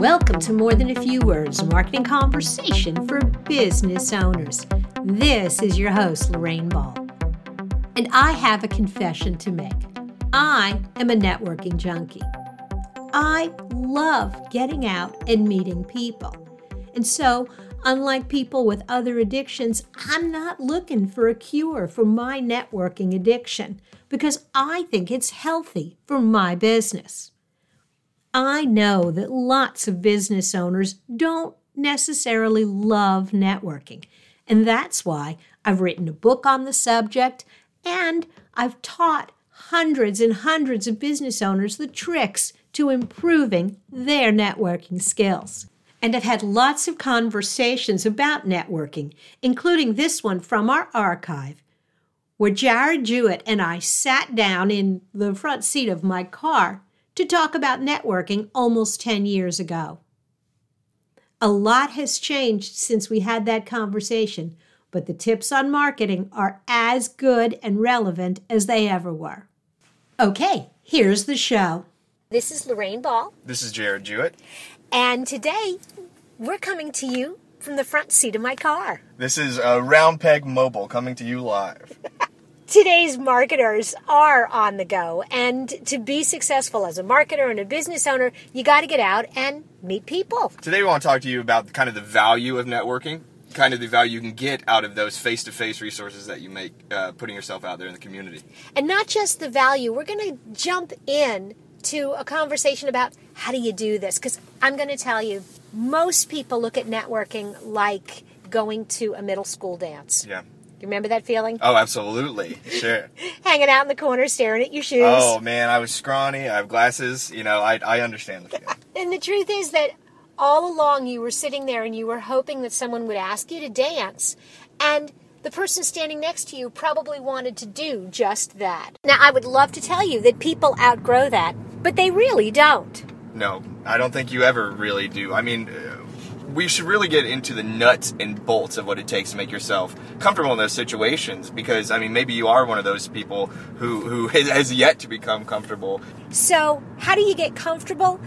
Welcome to More Than a Few Words, marketing conversation for business owners. This is your host, Lorraine Ball. And I have a confession to make. I am a networking junkie. I love getting out and meeting people. And so, unlike people with other addictions, I'm not looking for a cure for my networking addiction because I think it's healthy for my business. I know that lots of business owners don't necessarily love networking, and that's why I've written a book on the subject and I've taught hundreds and hundreds of business owners the tricks to improving their networking skills. And I've had lots of conversations about networking, including this one from our archive, where Jarred Juett and I sat down in the front seat of my car to talk about networking almost 10 years ago. A lot has changed since we had that conversation, but the tips on marketing are as good and relevant as they ever were. Okay, here's the show. This is Lorraine Ball, This is Jarred Juett. and today we're coming to you from the front seat of my car. This is uh, Round Peg Mobile coming to you live. Today's marketers are on the go, and to be successful as a marketer and a business owner, you got to get out and meet people. Today we want to talk to you about kind of the value of networking, kind of the value you can get out of those face-to-face resources that you make uh, putting yourself out there in the community. And not just the value, we're going to jump in to a conversation about how do you do this? Because I'm going to tell you, most people look at networking like going to a middle school dance. Yeah. You remember that feeling? Oh, absolutely. Sure. Hanging out in the corner, staring at your shoes. oh man, I was scrawny. I have glasses. You know, I I understand the feeling. And the truth is that all along you were sitting there and you were hoping that someone would ask you to dance. And the person standing next to you probably wanted to do just that. Now, I would love to tell you that people outgrow that, but they really don't. No, I don't think you ever really do. I mean, uh, we should really get into the nuts and bolts of what it takes to make yourself comfortable in those situations because I mean maybe you are one of those people who who has, has yet to become comfortable. So, how do you get comfortable?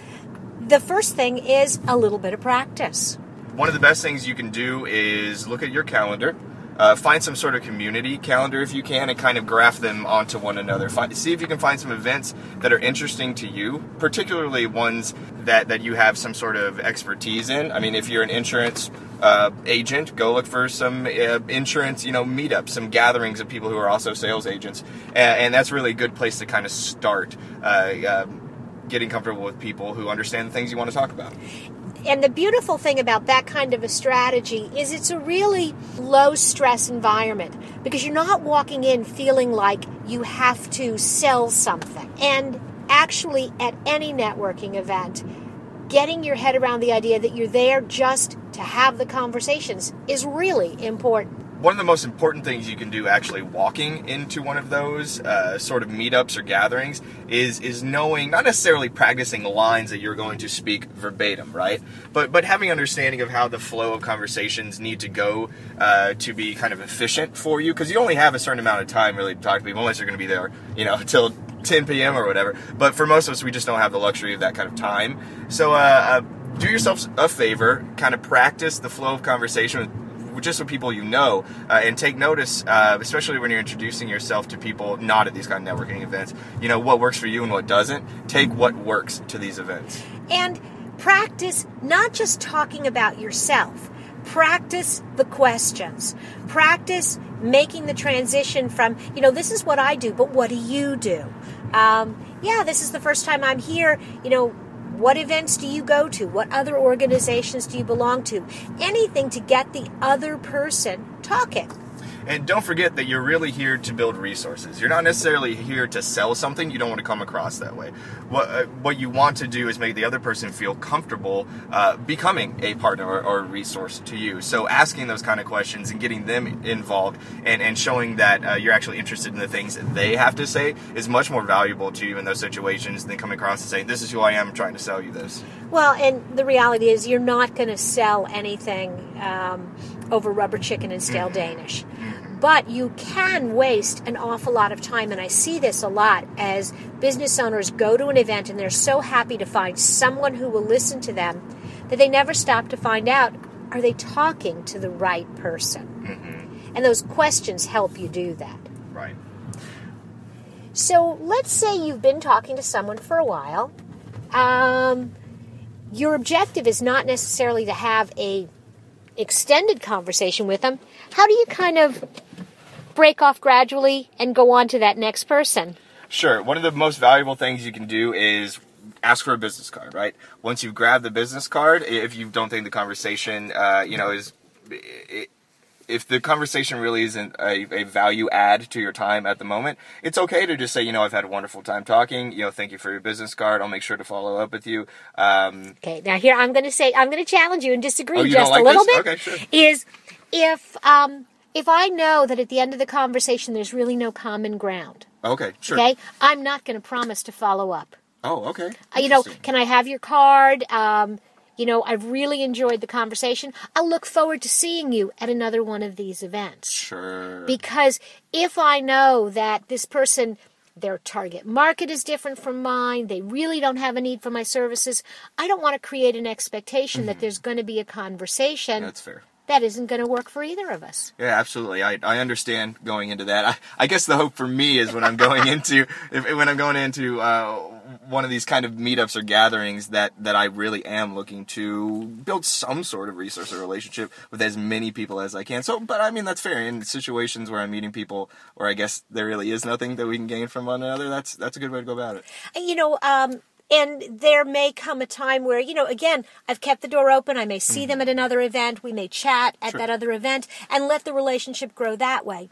The first thing is a little bit of practice. One of the best things you can do is look at your calendar. Uh, find some sort of community calendar if you can and kind of graph them onto one another. Find, see if you can find some events that are interesting to you, particularly ones that, that you have some sort of expertise in. I mean, if you're an insurance uh, agent, go look for some uh, insurance, you know, meetups, some gatherings of people who are also sales agents, and, and that's really a good place to kind of start uh, um, getting comfortable with people who understand the things you want to talk about. And the beautiful thing about that kind of a strategy is it's a really low stress environment because you're not walking in feeling like you have to sell something. And actually, at any networking event, getting your head around the idea that you're there just to have the conversations is really important. One of the most important things you can do actually walking into one of those uh, sort of meetups or gatherings is is knowing not necessarily practicing lines that you're going to speak verbatim right? But but having understanding of how the flow of conversations need to go uh, to be kind of efficient for you because you only have a certain amount of time really to talk to people unless you're going to be there you know until 10 p.m or whatever. But for most of us we just don't have the luxury of that kind of time. So uh, uh, do yourself a favor kind of practice the flow of conversation with just with people you know, uh, and take notice, uh, especially when you're introducing yourself to people not at these kind of networking events. You know what works for you and what doesn't. Take what works to these events. And practice not just talking about yourself, practice the questions, practice making the transition from, you know, this is what I do, but what do you do? Um, yeah, this is the first time I'm here, you know. What events do you go to? What other organizations do you belong to? Anything to get the other person talking. And don't forget that you're really here to build resources. You're not necessarily here to sell something. You don't want to come across that way. What uh, what you want to do is make the other person feel comfortable uh, becoming a partner or, or resource to you. So asking those kind of questions and getting them involved and, and showing that uh, you're actually interested in the things that they have to say is much more valuable to you in those situations than coming across and saying, "This is who I am. I'm trying to sell you this." Well, and the reality is, you're not going to sell anything um, over rubber chicken and stale Danish. But you can waste an awful lot of time, and I see this a lot as business owners go to an event and they're so happy to find someone who will listen to them that they never stop to find out are they talking to the right person? Mm-hmm. And those questions help you do that. Right. So let's say you've been talking to someone for a while. Um, your objective is not necessarily to have a extended conversation with them. How do you kind of break off gradually and go on to that next person? Sure. One of the most valuable things you can do is ask for a business card, right? Once you've grabbed the business card, if you don't think the conversation, uh, you know, is if the conversation really isn't a, a, value add to your time at the moment, it's okay to just say, you know, I've had a wonderful time talking. You know, thank you for your business card. I'll make sure to follow up with you. Um, okay, now here I'm going to say I'm going to challenge you and disagree oh, just like a little this? bit. Okay, sure. Is if um, if I know that at the end of the conversation there's really no common ground. Okay, sure. Okay, I'm not going to promise to follow up. Oh, okay. Uh, you know, can I have your card? Um, you know, I've really enjoyed the conversation. I look forward to seeing you at another one of these events. Sure. Because if I know that this person, their target market is different from mine, they really don't have a need for my services, I don't want to create an expectation mm-hmm. that there's going to be a conversation. That's fair that isn't going to work for either of us. Yeah, absolutely. I, I understand going into that. I, I guess the hope for me is when I'm going into if, when I'm going into uh, one of these kind of meetups or gatherings that that I really am looking to build some sort of resource or relationship with as many people as I can. So, but I mean that's fair in situations where I'm meeting people where I guess there really is nothing that we can gain from one another. That's that's a good way to go about it. You know, um, and there may come a time where you know again i've kept the door open. I may see mm-hmm. them at another event. We may chat at sure. that other event and let the relationship grow that way.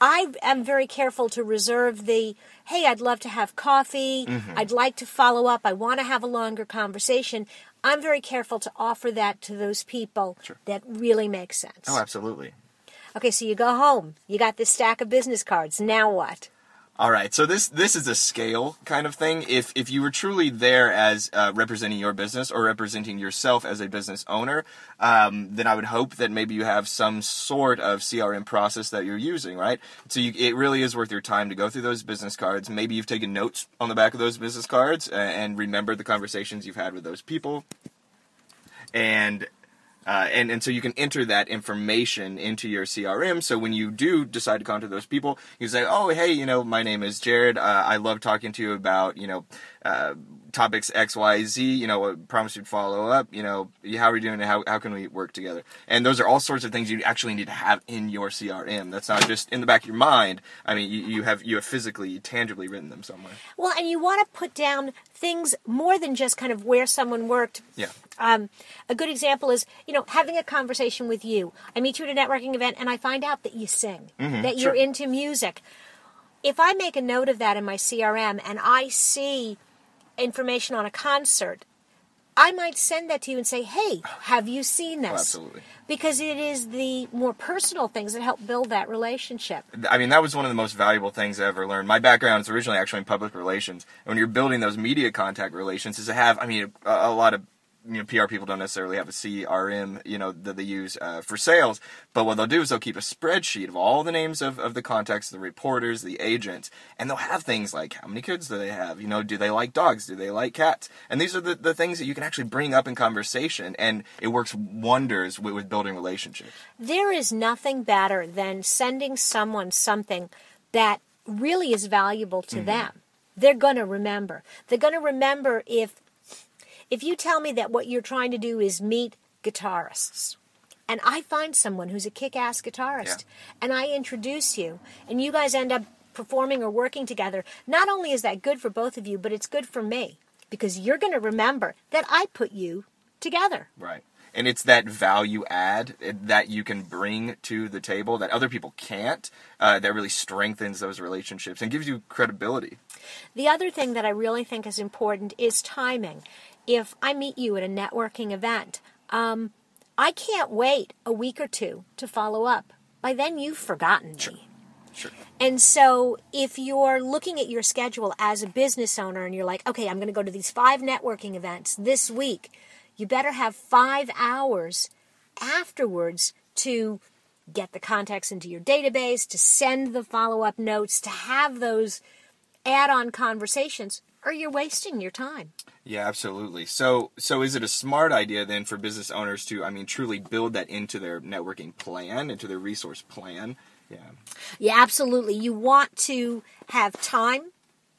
I am very careful to reserve the hey i'd love to have coffee. Mm-hmm. i'd like to follow up. I want to have a longer conversation. I'm very careful to offer that to those people sure. that really make sense. Oh absolutely. Okay so you go home. You got this stack of business cards. Now what all right, so this this is a scale kind of thing. If if you were truly there as uh, representing your business or representing yourself as a business owner, um, then I would hope that maybe you have some sort of CRM process that you're using, right? So you, it really is worth your time to go through those business cards. Maybe you've taken notes on the back of those business cards and, remembered the conversations you've had with those people, and uh, and, and so you can enter that information into your CRM. So when you do decide to contact those people, you say, oh, hey, you know, my name is Jarred. Uh, I love talking to you about, you know, uh, topics X, Y, Z. You know, promise you'd follow up. You know, how are you doing? How how can we work together? And those are all sorts of things you actually need to have in your CRM. That's not just in the back of your mind. I mean, you, you have you have physically, tangibly written them somewhere. Well, and you want to put down things more than just kind of where someone worked. Yeah. Um, a good example is, you know, having a conversation with you. I meet you at a networking event, and I find out that you sing, mm-hmm, that sure. you're into music. If I make a note of that in my CRM and I see information on a concert, I might send that to you and say, "Hey, have you seen this?" Oh, absolutely. Because it is the more personal things that help build that relationship. I mean, that was one of the most valuable things I ever learned. My background is originally actually in public relations. And when you're building those media contact relations, is to have, I mean, a, a lot of you know, PR people don't necessarily have a CRM, you know, that they use uh, for sales. But what they'll do is they'll keep a spreadsheet of all the names of, of the contacts, the reporters, the agents, and they'll have things like how many kids do they have? You know, do they like dogs? Do they like cats? And these are the, the things that you can actually bring up in conversation, and it works wonders with, with building relationships. There is nothing better than sending someone something that really is valuable to mm-hmm. them. They're going to remember. They're going to remember if if you tell me that what you're trying to do is meet guitarists, and I find someone who's a kick ass guitarist, yeah. and I introduce you, and you guys end up performing or working together, not only is that good for both of you, but it's good for me because you're going to remember that I put you together. Right. And it's that value add that you can bring to the table that other people can't, uh, that really strengthens those relationships and gives you credibility. The other thing that I really think is important is timing if I meet you at a networking event, um, I can't wait a week or two to follow up. By then, you've forgotten sure. me. Sure. And so, if you're looking at your schedule as a business owner and you're like, okay, I'm going to go to these five networking events this week, you better have five hours afterwards to get the contacts into your database, to send the follow up notes, to have those add on conversations or you're wasting your time. Yeah, absolutely. So, so is it a smart idea then for business owners to, I mean, truly build that into their networking plan, into their resource plan? Yeah. Yeah, absolutely. You want to have time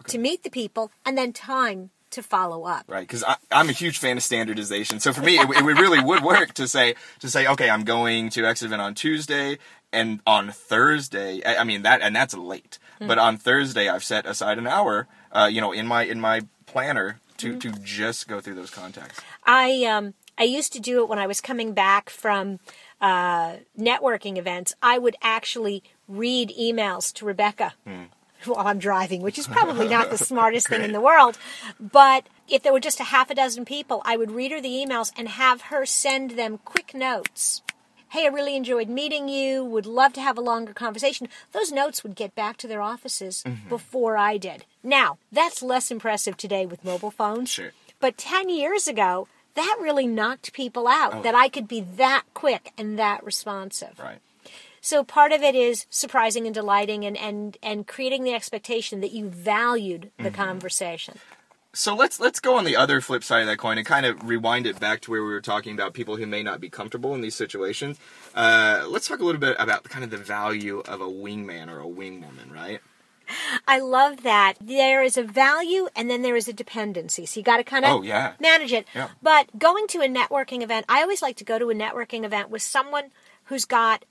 to meet the people and then time to follow up. Right, because I'm a huge fan of standardization. So for me, it, it really would work to say to say, okay, I'm going to X event on Tuesday, and on Thursday, I, I mean that, and that's late. Mm-hmm. But on Thursday, I've set aside an hour, uh, you know, in my in my planner to mm-hmm. to just go through those contacts. I um I used to do it when I was coming back from uh, networking events. I would actually read emails to Rebecca. Mm while I'm driving, which is probably not the smartest thing in the world. But if there were just a half a dozen people, I would read her the emails and have her send them quick notes. Hey, I really enjoyed meeting you. Would love to have a longer conversation. Those notes would get back to their offices mm-hmm. before I did. Now, that's less impressive today with mobile phones. Sure. But 10 years ago, that really knocked people out oh. that I could be that quick and that responsive. Right. So part of it is surprising and delighting and, and, and creating the expectation that you valued the mm-hmm. conversation. So let's let's go on the other flip side of that coin and kind of rewind it back to where we were talking about people who may not be comfortable in these situations. Uh, let's talk a little bit about kind of the value of a wingman or a wingwoman, right? I love that. There is a value and then there is a dependency. So you got to kind of oh, yeah. manage it. Yeah. But going to a networking event, I always like to go to a networking event with someone who's got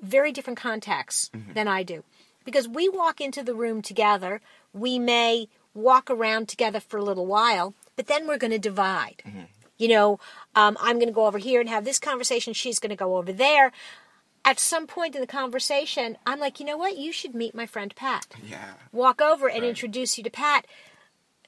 very different contacts mm-hmm. than I do. Because we walk into the room together, we may walk around together for a little while, but then we're going to divide. Mm-hmm. You know, um, I'm going to go over here and have this conversation, she's going to go over there. At some point in the conversation, I'm like, you know what? You should meet my friend Pat. Yeah. Walk over and right. introduce you to Pat.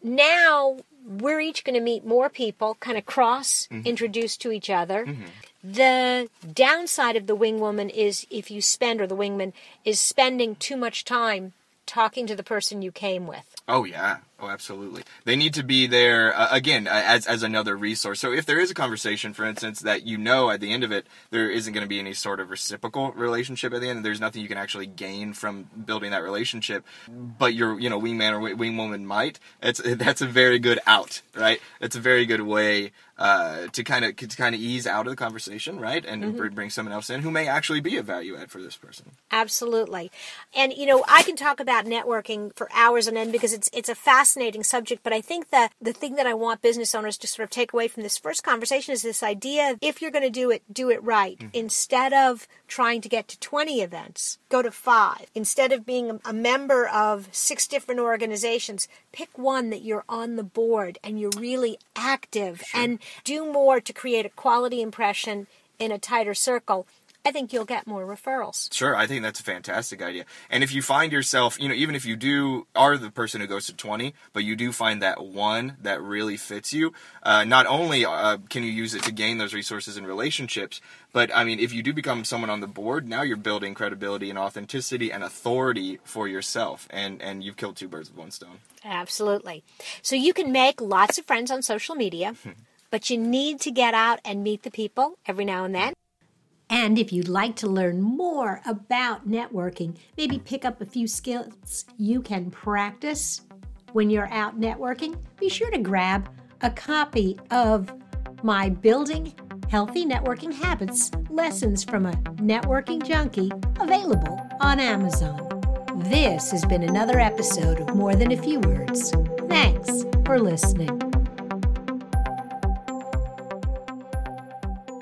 Now we're each going to meet more people, kind of cross mm-hmm. introduced to each other. Mm-hmm. The downside of the wingwoman is if you spend, or the wingman, is spending too much time talking to the person you came with. Oh, yeah. Oh, absolutely. They need to be there uh, again as as another resource. So if there is a conversation, for instance, that you know at the end of it there isn't going to be any sort of reciprocal relationship at the end, there's nothing you can actually gain from building that relationship, but your you know wingman or wingwoman might. It's that's a very good out, right? It's a very good way uh, to kind of to kind of ease out of the conversation, right, and mm-hmm. bring someone else in who may actually be a value add for this person. Absolutely, and you know I can talk about networking for hours on end because it's it's a fascinating subject. But I think that the thing that I want business owners to sort of take away from this first conversation is this idea: if you're going to do it, do it right. Mm-hmm. Instead of trying to get to 20 events, go to five. Instead of being a member of six different organizations, pick one that you're on the board and you're really active sure. and do more to create a quality impression in a tighter circle I think you'll get more referrals. Sure, I think that's a fantastic idea. And if you find yourself, you know, even if you do are the person who goes to 20, but you do find that one that really fits you, uh, not only uh, can you use it to gain those resources and relationships, but I mean, if you do become someone on the board, now you're building credibility and authenticity and authority for yourself, and and you've killed two birds with one stone. Absolutely. So you can make lots of friends on social media. but you need to get out and meet the people every now and then. And if you'd like to learn more about networking, maybe pick up a few skills you can practice when you're out networking, be sure to grab a copy of my Building Healthy Networking Habits Lessons from a Networking Junkie available on Amazon. This has been another episode of More Than a Few Words. Thanks for listening.